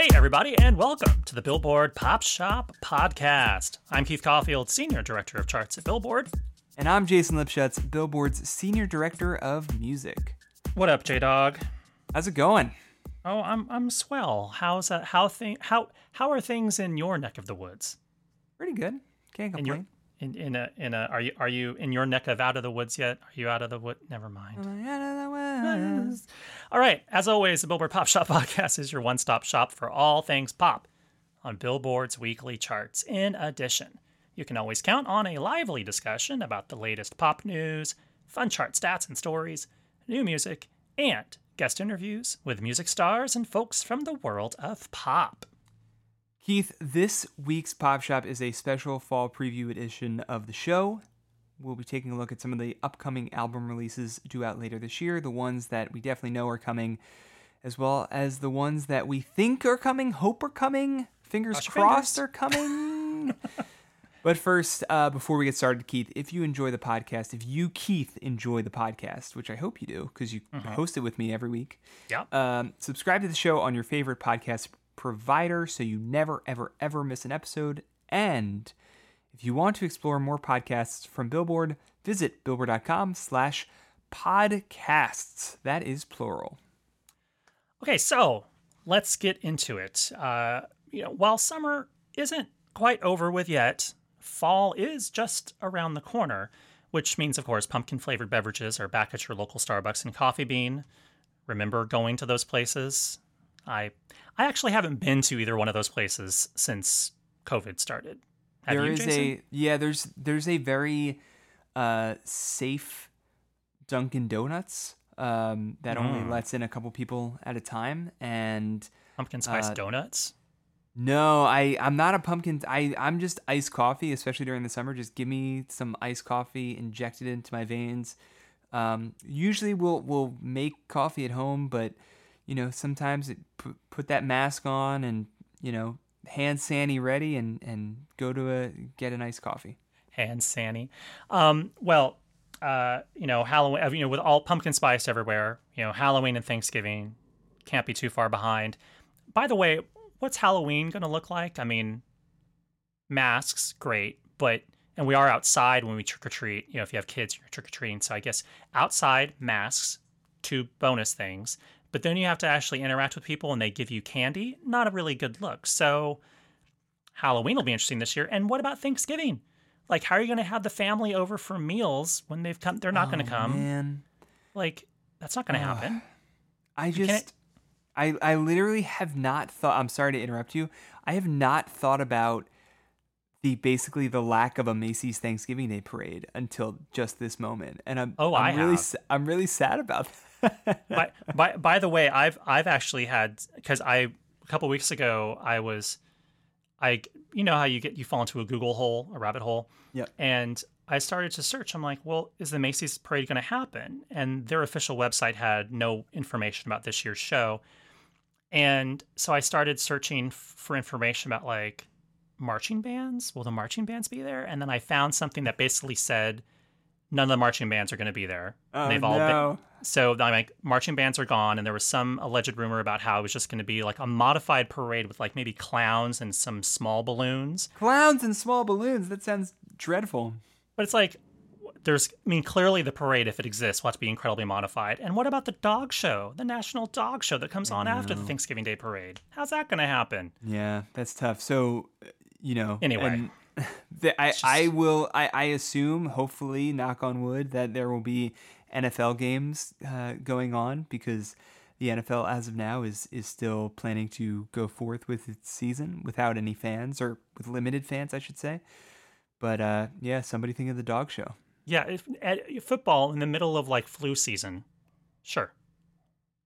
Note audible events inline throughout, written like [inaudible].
Hey, everybody, and welcome to the Billboard Pop Shop Podcast. I'm Keith Caulfield, Senior Director of Charts at Billboard. And I'm Jason Lipshutz, Billboard's Senior Director of Music. What up, J Dog? How's it going? Oh, I'm I'm swell. How's that? How thing? How how are things in your neck of the woods? Pretty good. Can't complain. In, in a in a are you are you in your neck of out of the woods yet? Are you out of the wood? Never mind. All right. As always, the Billboard Pop Shop [laughs] Podcast is your one stop shop for all things pop on Billboard's weekly charts. In addition, you can always count on a lively discussion about the latest pop news, fun chart stats and stories, new music, and guest interviews with music stars and folks from the world of pop. Keith, this week's Pop Shop is a special fall preview edition of the show. We'll be taking a look at some of the upcoming album releases due out later this year, the ones that we definitely know are coming, as well as the ones that we think are coming, hope are coming, fingers Cross crossed fingers. are coming. [laughs] but first, uh, before we get started, Keith, if you enjoy the podcast, if you, Keith, enjoy the podcast, which I hope you do because you host it with me every week, Yeah. um, subscribe to the show on your favorite podcast provider so you never, ever, ever miss an episode. And if you want to explore more podcasts from Billboard, visit billboard.com slash podcasts. That is plural. Okay, so let's get into it. Uh, you know, while summer isn't quite over with yet, fall is just around the corner, which means, of course, pumpkin flavored beverages are back at your local Starbucks and Coffee Bean. Remember going to those places? I I actually haven't been to either one of those places since COVID started. Have There you, is Jason? a yeah, there's there's a very uh, safe Dunkin' Donuts um, that only Mm. lets in a couple people at a time, and pumpkin spice uh, donuts. No, I I'm not a pumpkin. I I'm just iced coffee, especially during the summer. Just give me some iced coffee injected into my veins. Um, usually we'll we'll make coffee at home, but you know sometimes it put, put that mask on and you know hand sanny ready and and go to a get an iced coffee. and Sanny. Um, well, uh, you know, Halloween. You know, with all pumpkin spice everywhere. You know, Halloween and Thanksgiving can't be too far behind. By the way, what's Halloween going to look like? I mean, masks, great, but and we are outside when we trick or treat. You know, if you have kids, you're trick or treating. So I guess outside masks, two bonus things. But then you have to actually interact with people and they give you candy. Not a really good look. So Halloween will be interesting this year. And what about Thanksgiving? Like, how are you going to have the family over for meals when they've come? They're not going Oh, to come. Man, Like, that's not going to Ugh. happen. I just I I literally have not thought. I'm sorry to interrupt you. I have not thought about the basically the lack of a Macy's Thanksgiving Day parade until just this moment, and I'm Oh, I'm I really have. I'm really sad about [laughs] that. By, by by the way, I've I've actually had because I a couple weeks ago I was I you know how you get you fall into a Google hole, a rabbit hole. Yeah. And I started to search. I'm like, well, is the Macy's parade going to happen? And their official website had no information about this year's show. And so I started searching f- for information about like marching bands. Will the marching bands be there? And then I found something that basically said none of the marching bands are going to be there. Oh, They've all been no. so I'm like marching bands are gone, and there was some alleged rumor about how it was just going to be like a modified parade with like maybe clowns and some small balloons. Clowns and small balloons. That sounds dreadful. But it's like there's, I mean, clearly the parade, if it exists, will have to be incredibly modified. And what about the dog show, the national dog show that comes on after the Thanksgiving Day parade? How's that going to happen? Yeah, that's tough. So, you know. Anyway. and [laughs] the, I It's I will I, I assume hopefully knock on wood that there will be NFL games uh, going on because the NFL as of now is is still planning to go forth with its season without any fans or with limited fans I should say. But uh, yeah, somebody think of the dog show. Yeah, if, at, football in the middle of like flu season, sure.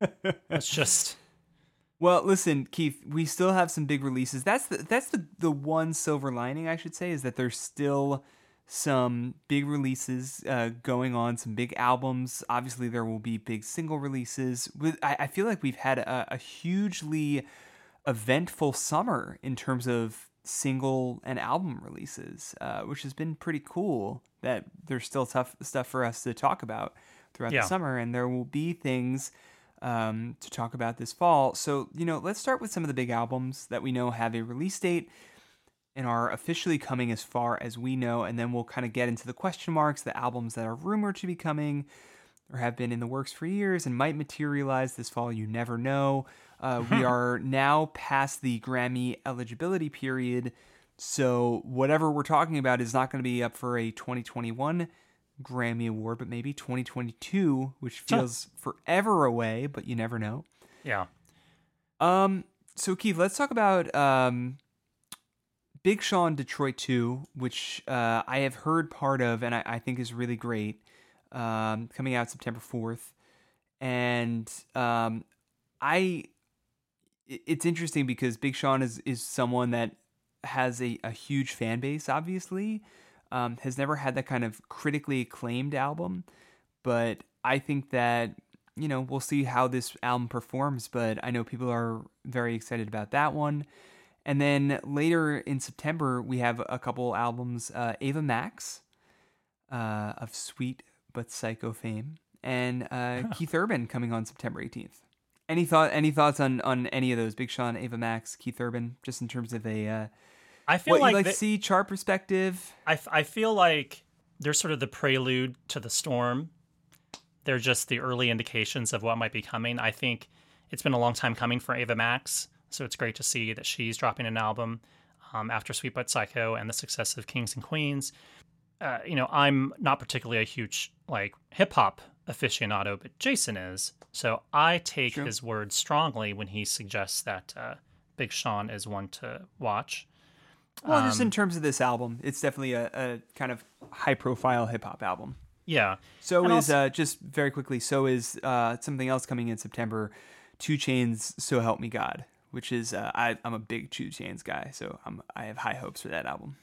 [laughs] It's just Well, listen, Keith, we still have some big releases. That's the that's the the one silver lining I should say is that there's still some big releases uh, going on, some big albums. Obviously, there will be big single releases. With I, I feel like we've had a, a hugely eventful summer in terms of single and album releases, uh, which has been pretty cool. That there's still tough stuff for us to talk about throughout Yeah. the summer, and there will be things um, to talk about this fall. So, you know, let's start with some of the big albums that we know have a release date and are officially coming as far as we know. And then we'll kind of get into the question marks, the albums that are rumored to be coming or have been in the works for years and might materialize this fall. You never know. Uh, [laughs] we are now past the Grammy eligibility period. So, whatever we're talking about is not going to be up for a 2021 Grammy Award, but maybe 2022, which feels forever away, but you never know. Yeah. Um. So Keith, let's talk about um, Big Sean Detroit 2, which uh, I have heard part of, and I, I think is really great. Um, coming out September 4th, and um, I. It's interesting because Big Sean is is someone that has a, a huge fan base, obviously um, has never had that kind of critically acclaimed album, but I think that you know we'll see how this album performs. But I know people are very excited about that one. And then later in September, we have a couple albums uh, Ava Max uh, of Sweet But Psycho fame and uh, Keith Urban coming on September 18th. Any thought? Any thoughts on on any of those? Big Sean, Ava Max, Keith Urban, just in terms of a uh, I feel what like you like to see chart perspective. I, I feel like they're sort of the prelude to the storm. They're just the early indications of what might be coming. I think it's been a long time coming for Ava Max, so it's great to see that she's dropping an album um, after Sweet But Psycho and the success of Kings and Queens. Uh, you know, I'm not particularly a huge like hip hop aficionado, but Jason is. So I take Sure. his word strongly when he suggests that uh, Big Sean is one to watch. Well, just Um, in terms of this album, it's definitely a, a kind of high profile hip hop album. Yeah, So And is also- uh, just very quickly. So is uh, something else coming in September. 2 Chainz, So Help Me God, which is uh, I, I'm a big 2 Chainz guy, so I'm I have high hopes for that album.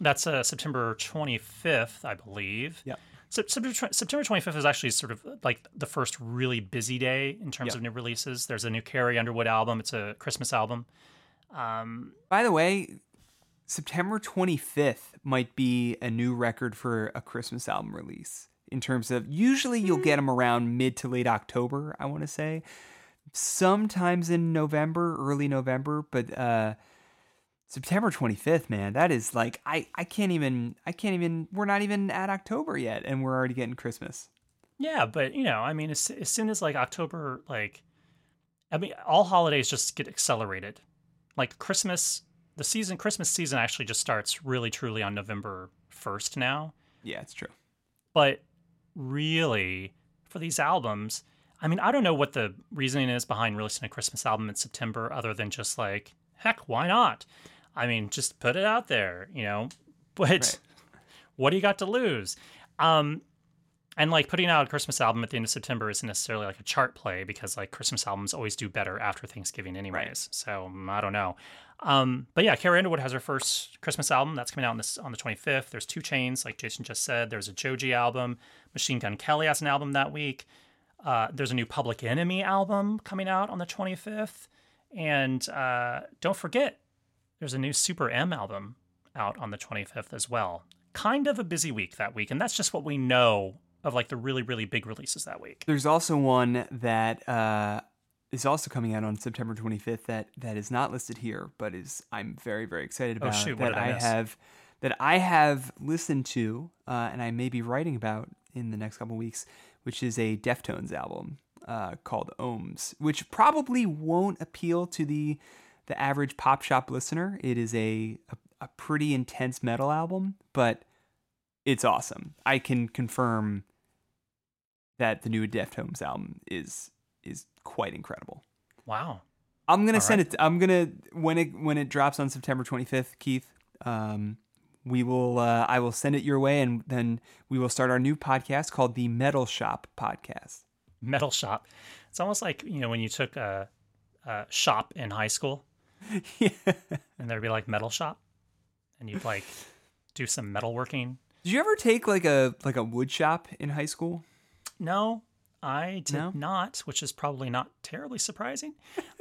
That's uh, September 25th, I believe. Yeah. Sep- September, September 25th is actually sort of like the first really busy day in terms Yep. of new releases. There's a new Carrie Underwood album. It's a Christmas album. Um, By the way, September 25th might be a new record for a Christmas album release. In terms of usually you'll get them around mid to late October, I want to say. Sometimes in November, early November, but uh September 25th, man, that is like I I can't even I can't even we're not even at October yet and we're already getting Christmas. yeah, but you know, I mean, as, as soon as like October, like, I mean, all holidays just get accelerated. Like Christmas, the season, Christmas season actually just starts really truly on November 1st now. Yeah, it's true. but really for these albums i mean i don't know what the reasoning is behind releasing a christmas album in september other than just like heck why not i mean just put it out there you know [laughs] but Right. what do you got to lose um and like putting out a christmas album at the end of september isn't necessarily like a chart play because like christmas albums always do better after thanksgiving anyways so mm, i don't know um, but yeah, Carrie Underwood has her first Christmas album that's coming out on this on the 25th. There's 2 Chainz, like Jason just said. There's a Joji album. Machine Gun Kelly has an album that week. Uh, there's a new Public Enemy album coming out on the 25th, and uh, don't forget, there's a new Super M album out on the 25th as well. Kind of a busy week that week, and that's just what we know of like the really really big releases that week. There's also one that uh, is also coming out on September 25th that that is not listed here, but is I'm very very excited Oh, about shoot, what that I I have that I have listened to uh, and I may be writing about in the next couple weeks, which is a Deftones album uh, called Ohms, which probably won't appeal to the the average pop shop listener. It is a, a a pretty intense metal album, but it's awesome. I can confirm that the new Deftones album is is quite incredible. Wow. I'm gonna All send right. it. I'm gonna when it when it drops on September 25th, Keith. Um, we will. Uh, I will send it your way, and then we will start our new podcast called the Metal Shop Podcast. Metal shop. It's almost like you know when you took a, a shop in high school [laughs] yeah. and there'd be like metal shop and you'd like do some metalworking. Did you ever take like a like a wood shop in high school? No, I did No? not, which is probably not terribly surprising.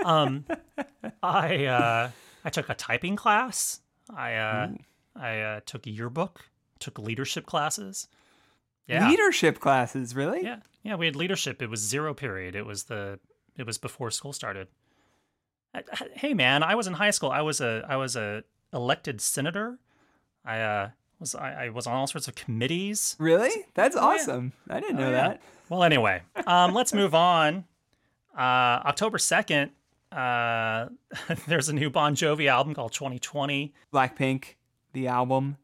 Um, [laughs] I uh, I took a typing class. I uh, I uh, took a yearbook. Took leadership classes. Yeah, Leadership classes, really? yeah, yeah. We had leadership. It was zero period. It was the It was before school started. Hey man, I was in high school. I was a I was a elected senator. I uh, was I, I was on all sorts of committees. Really? That's awesome. Oh, yeah. I didn't know oh, yeah. that. Well, anyway, um, let's move on. Uh, October second, uh, [laughs] there's a new Bon Jovi album called 2020. Blackpink, the album.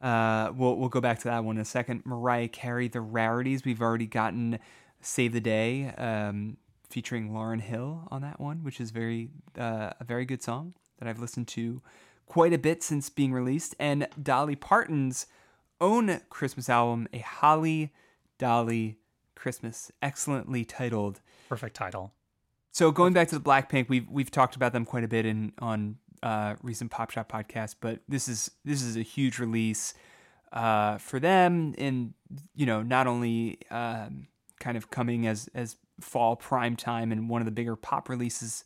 Uh, we'll we'll go back to that one in a second. Mariah Carey, The Rarities. We've already gotten Save the Day, um, featuring Lauryn Hill on that one, which is very uh, a very good song that I've listened to quite a bit since being released. And Dolly Parton's own Christmas album, a Holly Dolly Christmas, excellently titled. Perfect title. So going back to the Blackpink, we've we've talked about them quite a bit in on uh, recent Pop Shop podcasts, but this is this is a huge release uh, for them, and you know not only um, kind of coming as as fall prime time and one of the bigger pop releases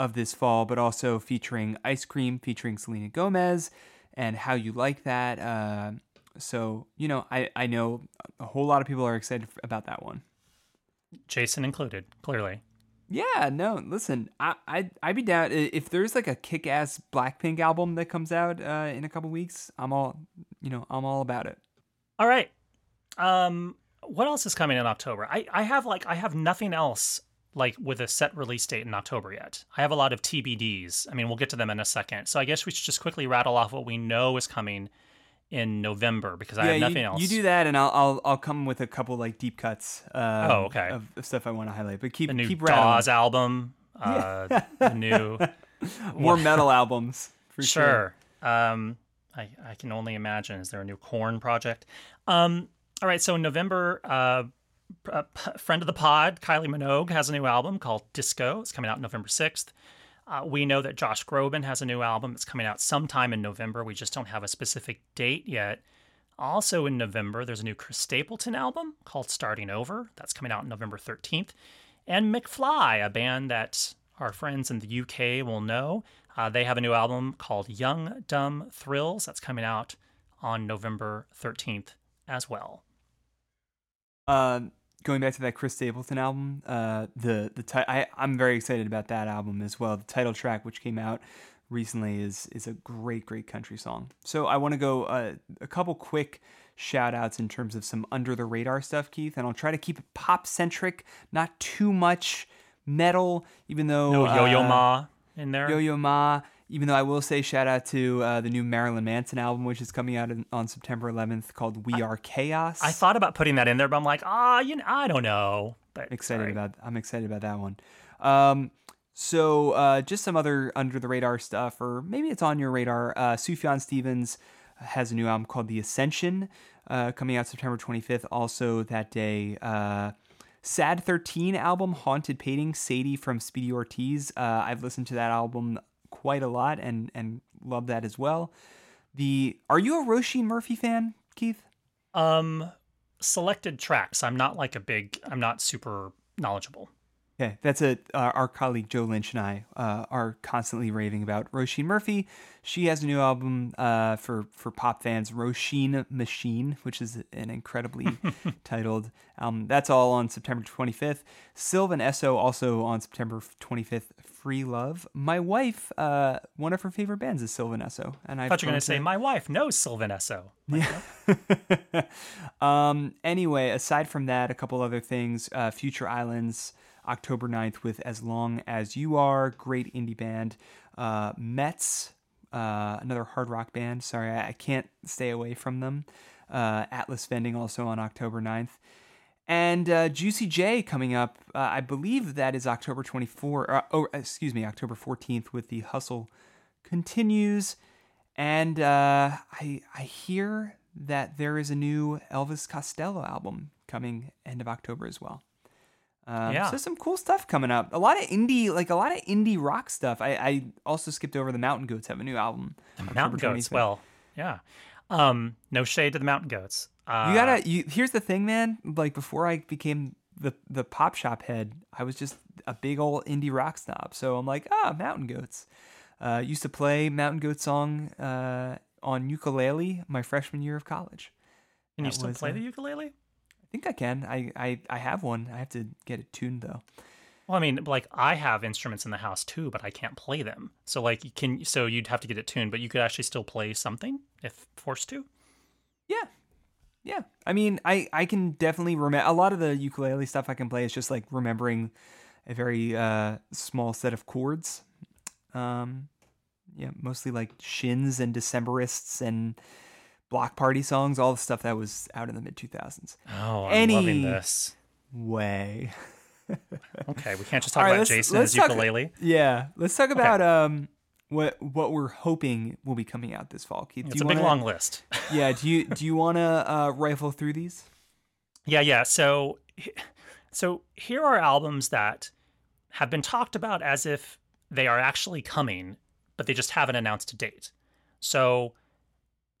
of this fall, but also featuring Ice Cream, featuring Selena Gomez, and How You Like That. Uh, so you know, I I know a whole lot of people are excited about that one. Jason included, clearly. Yeah, no, listen, I I I'd be down if there's like a kick-ass Blackpink album that comes out uh, in a couple weeks. I'm all, you know, I'm all about it. All right. Um, what else is coming in October? I I have like I have nothing else like with a set release date in October yet. I have a lot of TBDs. I mean, we'll get to them in a second. So I guess we should just quickly rattle off what we know is coming in November because I have nothing you, else. You do that, and I'll I'll, I'll come with a couple like deep cuts. Um, oh, okay. Of, of, stuff I want to highlight, but keep the new keep Dawes album, uh, yeah. the new [laughs] more metal albums for sure. sure. Um, I I can only imagine. Is there a new Korn project? Um, all right. So in November, uh, a friend of the pod, Kylie Minogue, has a new album called Disco. It's coming out November sixth. Uh, we know that Josh Groban has a new album that's coming out sometime in November. We just don't have a specific date yet. Also in November, there's a new Chris Stapleton album called Starting Over. That's coming out November 13th. And McFly, a band that our friends in the UK will know, uh, they have a new album called Young Dumb Thrills. That's coming out on November 13th as well. Uh, going back to that Chris Stapleton album, uh, the the ti- I I'm very excited about that album as well. The title track, which came out recently, is is a great great country song. So I want to go uh, a couple quick shout outs in terms of some under the radar stuff, Keith, and I'll try to keep it pop centric, not too much metal, even though no Yo Yo uh, Ma in there. Yo Yo Ma even though I will say shout out to uh, the new Marilyn Manson album, which is coming out in, on September 11th, called "We I, Are Chaos." I thought about putting that in there, but I'm like, ah, oh, you know, I don't know. But excited sorry. about, I'm excited about that one. Um, so uh, just some other under the radar stuff, or maybe it's on your radar. Uh, Sufjan Stevens has a new album called "The Ascension," uh, coming out September 25th. Also that day. Uh, Sad 13 album, Haunted Painting, Sadie from Speedy Ortiz. Uh, I've listened to that album quite a lot and and love that as well. The Are you a Roisin Murphy fan, Keith? Um selected tracks. I'm not like a big I'm not super knowledgeable. Okay, that's a uh, our colleague Joe Lynch and I uh, are constantly raving about Roisin Murphy. She has a new album uh, for for pop fans, Roisin Machine, which is an incredibly [laughs] titled album. That's all on September 25th. Sylvan Esso also on September 25th. Free Love. My wife, uh, one of her favorite bands is Sylvan Esso, and I thought you were going to say my wife knows Sylvan Esso. [laughs] Yeah. [laughs] um. Anyway, aside from that, a couple other things. Uh, Future Islands. October 9th with As Long As You Are, great indie band. Uh, Metz, uh, another hard rock band. Sorry, I, I can't stay away from them. Uh, Atlas Vending also on October 9th. And uh, Juicy J coming up, uh, I believe that is October 24, uh, oh, excuse me, October 14th with the Hustle Continues. And uh, I, I hear that there is a new Elvis Costello album coming end of October as well. Um, yeah. So some cool stuff coming up. A lot of indie, like a lot of indie rock stuff. I, I also skipped over the Mountain Goats have a new album. The Mountain Goats, 25th. well, yeah. Um, no shade to the Mountain Goats. Uh, you gotta. You here's the thing, man. Like before I became the the pop shop head, I was just a big old indie rock snob. So I'm like, ah, Mountain Goats. Uh, used to play Mountain Goat song uh, on ukulele my freshman year of college. Can you still play uh, the ukulele? Think I can. I, I, I have one. I have to get it tuned though. Well, I mean, like I have instruments in the house too, but I can't play them. So like you can so you'd have to get it tuned, but you could actually still play something if forced to. Yeah. Yeah. I mean, I I can definitely remember a lot of the ukulele stuff I can play is just like remembering a very uh small set of chords. Um yeah, mostly like shins and Decemberists and Bloc Party songs, all the stuff that was out in the mid 2000s. Oh, I'm Any- loving this. Way. [laughs] Okay, we can't just talk right, about let's- Jason let's as talk- ukulele. Yeah, let's talk about um what what we're hoping will be coming out this fall. Keith, It's a big wanna, long list. [laughs] Yeah, do you do you want to uh, rifle through these? Yeah, yeah. So, so here are albums that have been talked about as if they are actually coming, but they just haven't announced a date. So,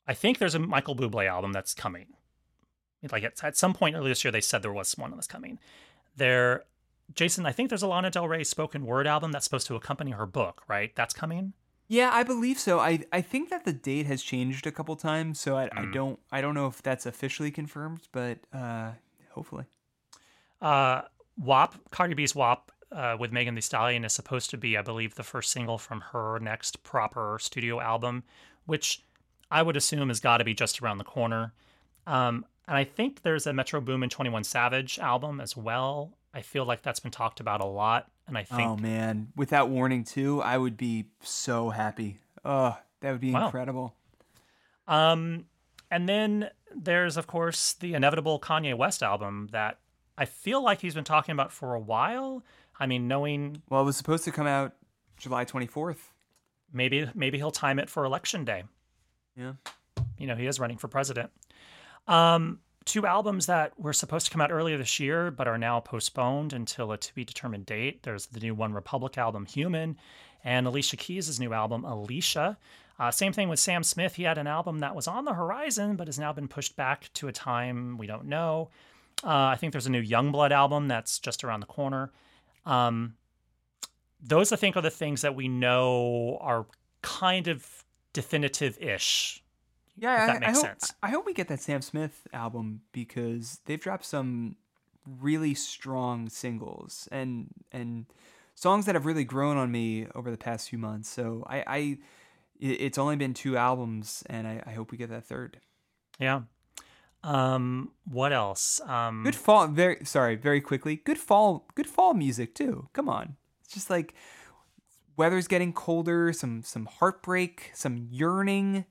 I think there's a Michael Bublé album that's coming. Like at, at some point earlier this year, they said there was one that's coming. There, Jason, I think there's a Lana Del Rey spoken word album that's supposed to accompany her book, right? That's coming. Yeah, I believe so. I I think that the date has changed a couple times, so I, I Mm. don't I don't know if that's officially confirmed, but uh, hopefully. Uh, WAP, Cardi B's WAP uh, with Megan Thee Stallion is supposed to be, I believe, the first single from her next proper studio album, which I would assume has got to be just around the corner. Um, and I think there's a Metro Boomin 21 Savage album as well. I feel like that's been talked about a lot. And I think Oh man, without warning too, I would be so happy. Oh, that would be Wow. incredible. Um, and then there's, of course, the inevitable Kanye West album that I feel like he's been talking about for a while. I mean, knowing Well, it was supposed to come out July 24th. maybe maybe he'll time it for election day. Yeah. You know, he is running for president. Um, two albums that were supposed to come out earlier this year but are now postponed until a to be determined date. There's the new One Republic album, Human, and Alicia Keys' new album, Alicia. Uh, same thing with Sam Smith. He had an album that was on the horizon but has now been pushed back to a time we don't know. Uh, I think there's a new Yungblud album that's just around the corner. Um, those, I think, are the things that we know are kind of definitive-ish. Yeah, If that I, makes I hope, sense. I hope we get that Sam Smith album because they've dropped some really strong singles and and songs that have really grown on me over the past few months. So I, I it's only been two albums, and I, I hope we get that third. Yeah. Um, what else? Um, Good fall. Very sorry. Very quickly. Good fall. Good fall music too. Come on. It's just like weather's getting colder. Some some heartbreak. Some yearning.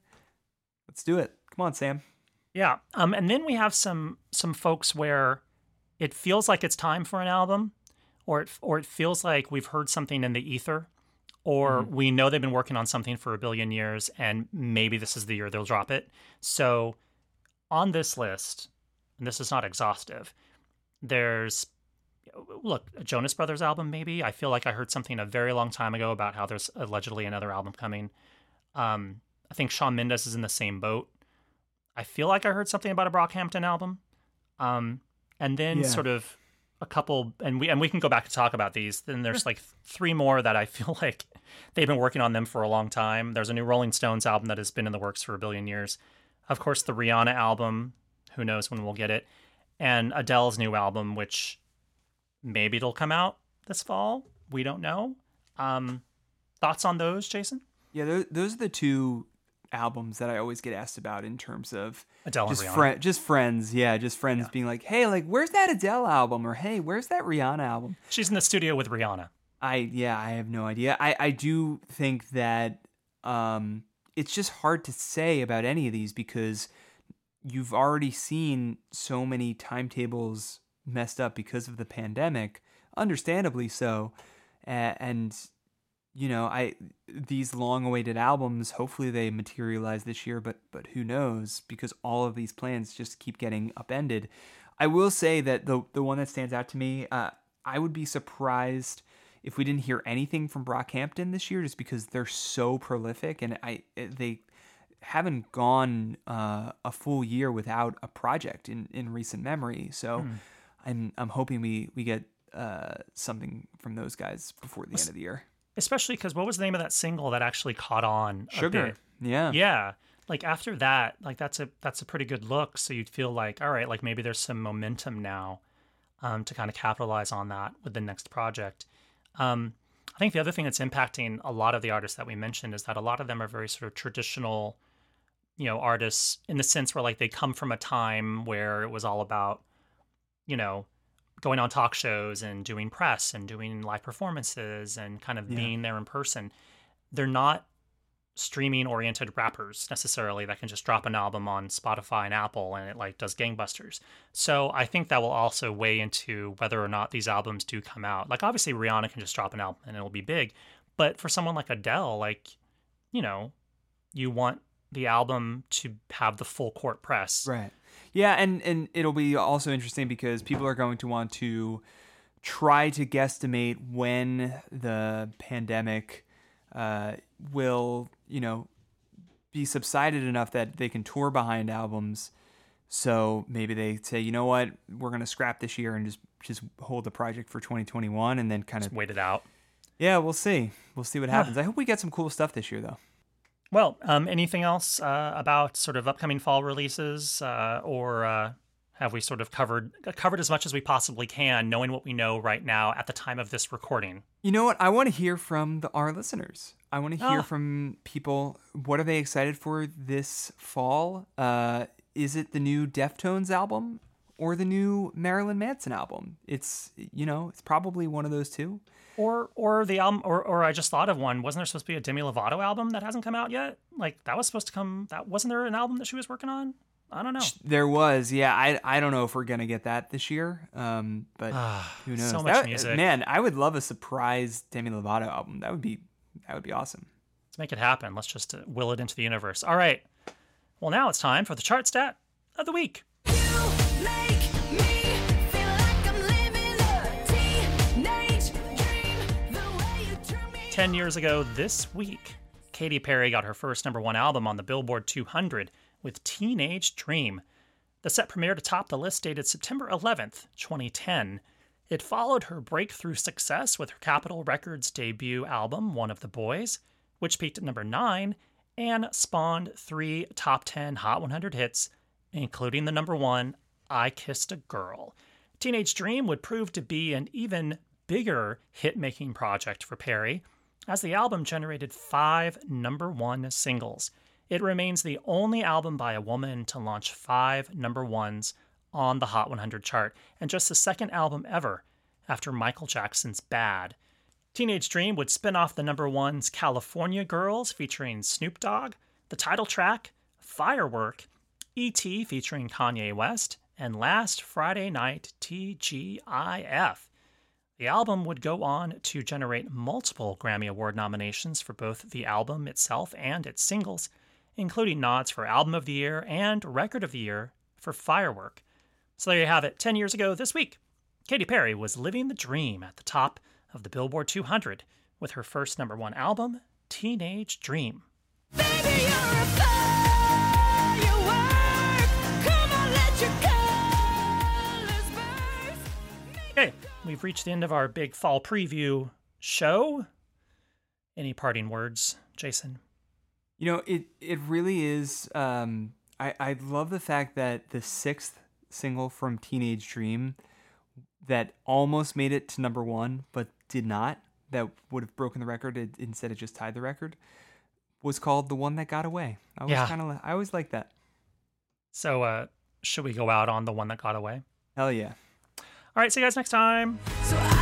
Let's do it. Come on, Sam. Yeah. Um, and then we have some some folks where it feels like it's time for an album, or it or it feels like we've heard something in the ether, or we know they've been working on something for a billion years, and maybe this is the year they'll drop it. So, on this list, and this is not exhaustive, there's look a Jonas Brothers album. Maybe I feel like I heard something a very long time ago about how there's allegedly another album coming. Um, I think Shawn Mendes is in the same boat. I feel like I heard something about a Brockhampton album. Um, and then Yeah. sort of a couple, and we and we can go back and talk about these. Then there's like three more that I [laughs] feel like they've been working on them for a long time. There's a new Rolling Stones album that has been in the works for a billion years. Of course, the Rihanna album. Who knows when we'll get it? And Adele's new album, which maybe it'll come out this fall. We don't know. Um, thoughts on those, Jason? Yeah, those, those are the two albums that I always get asked about in terms of Adele just and Rihanna. just friends. Yeah, just friends Yeah. being like, "Hey, like, where's that Adele album?" or "Hey, where's that Rihanna album?" She's in the studio with Rihanna. I yeah, I have no idea. I I do think that um it's just hard to say about any of these because you've already seen so many timetables messed up because of the pandemic, understandably so. And you know, I these long-awaited albums, hopefully they materialize this year, but but who knows because all of these plans just keep getting upended. I will say that the the one that stands out to me, uh, I would be surprised if we didn't hear anything from Brockhampton this year, just because they're so prolific and I they haven't gone uh, a full year without a project in, in recent memory. So I'm I'm hoping we we get uh, something from those guys before the end of the year. especially because what was the name of that single that actually caught on? Sugar, yeah, Yeah. Like after that, like that's a that's a pretty good look. So you'd feel like, all right, like maybe there's some momentum now. um, to kind of capitalize on that with the next project. Um, I think the other thing that's impacting a lot of the artists that we mentioned is that a lot of them are very sort of traditional, you know, artists in the sense where like they come from a time where it was all about, you know, going on talk shows and doing press and doing live performances and kind of Yeah. being there in person. They're not streaming oriented rappers necessarily that can just drop an album on Spotify and Apple and it like does gangbusters. So I think that will also weigh into whether or not these albums do come out. Like obviously Rihanna can just drop an album and it'll be big, but for someone like Adele, like you know, you want the album to have the full court press. Right. Yeah, and and it'll be also interesting because people are going to want to try to guesstimate when the pandemic uh, will, you know, be subsided enough that they can tour behind albums. So maybe they say, you know what, we're gonna scrap this year and just just hold the project for 2021, and then kind of Wait it out. yeah, we'll see, we'll see what happens. I hope we get some cool stuff this year, though. Well, um, anything else uh, about sort of upcoming fall releases, uh, or uh, have we sort of covered covered as much as we possibly can, knowing what we know right now at the time of this recording? You know what? I want to hear from the, our listeners. I want to hear Ah. from people. What are they excited for this fall? Uh, is it the new Deftones album or the new Marilyn Manson album? It's you know, it's probably one of those two. Or or the album, or or I just thought of one. Wasn't there supposed to be a Demi Lovato album that hasn't come out yet? Like that was supposed to come. That wasn't there an album that she was working on? I don't know. There was, yeah. I I don't know if we're gonna get that this year. Um, but who knows? Ah, so much That- music. man. I would love a surprise Demi Lovato album. That would be that would be awesome. Let's make it happen. Let's just uh, will it into the universe. All right. Well, now it's time for the chart stat of the week. 10 years ago this week, Katy Perry got her first number one album on the Billboard 200 with Teenage Dream. The set premiered atop the list dated September 11th, 2010. It followed her breakthrough success with her Capitol Records debut album, One of the Boys, which peaked at number 9 and spawned three top 10 Hot 100 hits, including the number one, I Kissed a Girl. Teenage Dream would prove to be an even bigger hit making project for Perry, as the album generated five number one singles. It remains the only album by a woman to launch five number ones on the Hot 100 chart, and just the second album ever after Michael Jackson's Bad. Teenage Dream would spin off the number one's California Girls featuring Snoop Dogg, the title track, Firework, E.T. featuring Kanye West, and Last Friday Night TGIF. The album would go on to generate multiple Grammy Award nominations for both the album itself and its singles, including nods for Album of the Year and Record of the Year for Firework. So there you have it. 10 years ago this week, Katy Perry was living the dream at the top of the Billboard 200 with her first number one album, Teenage Dream. Baby, we've reached the end of our big fall preview show. Any parting words, Jason? You know, it it really is. Um, I I love the fact that the sixth single from Teenage Dream that almost made it to number one, but did not. That would have broken the record. It, instead, it just tied the record. Was called the one that got away. I was Yeah. kind of. I always like that. So, uh, should we go out on the one that got away? Hell yeah. All right, see you guys next time. So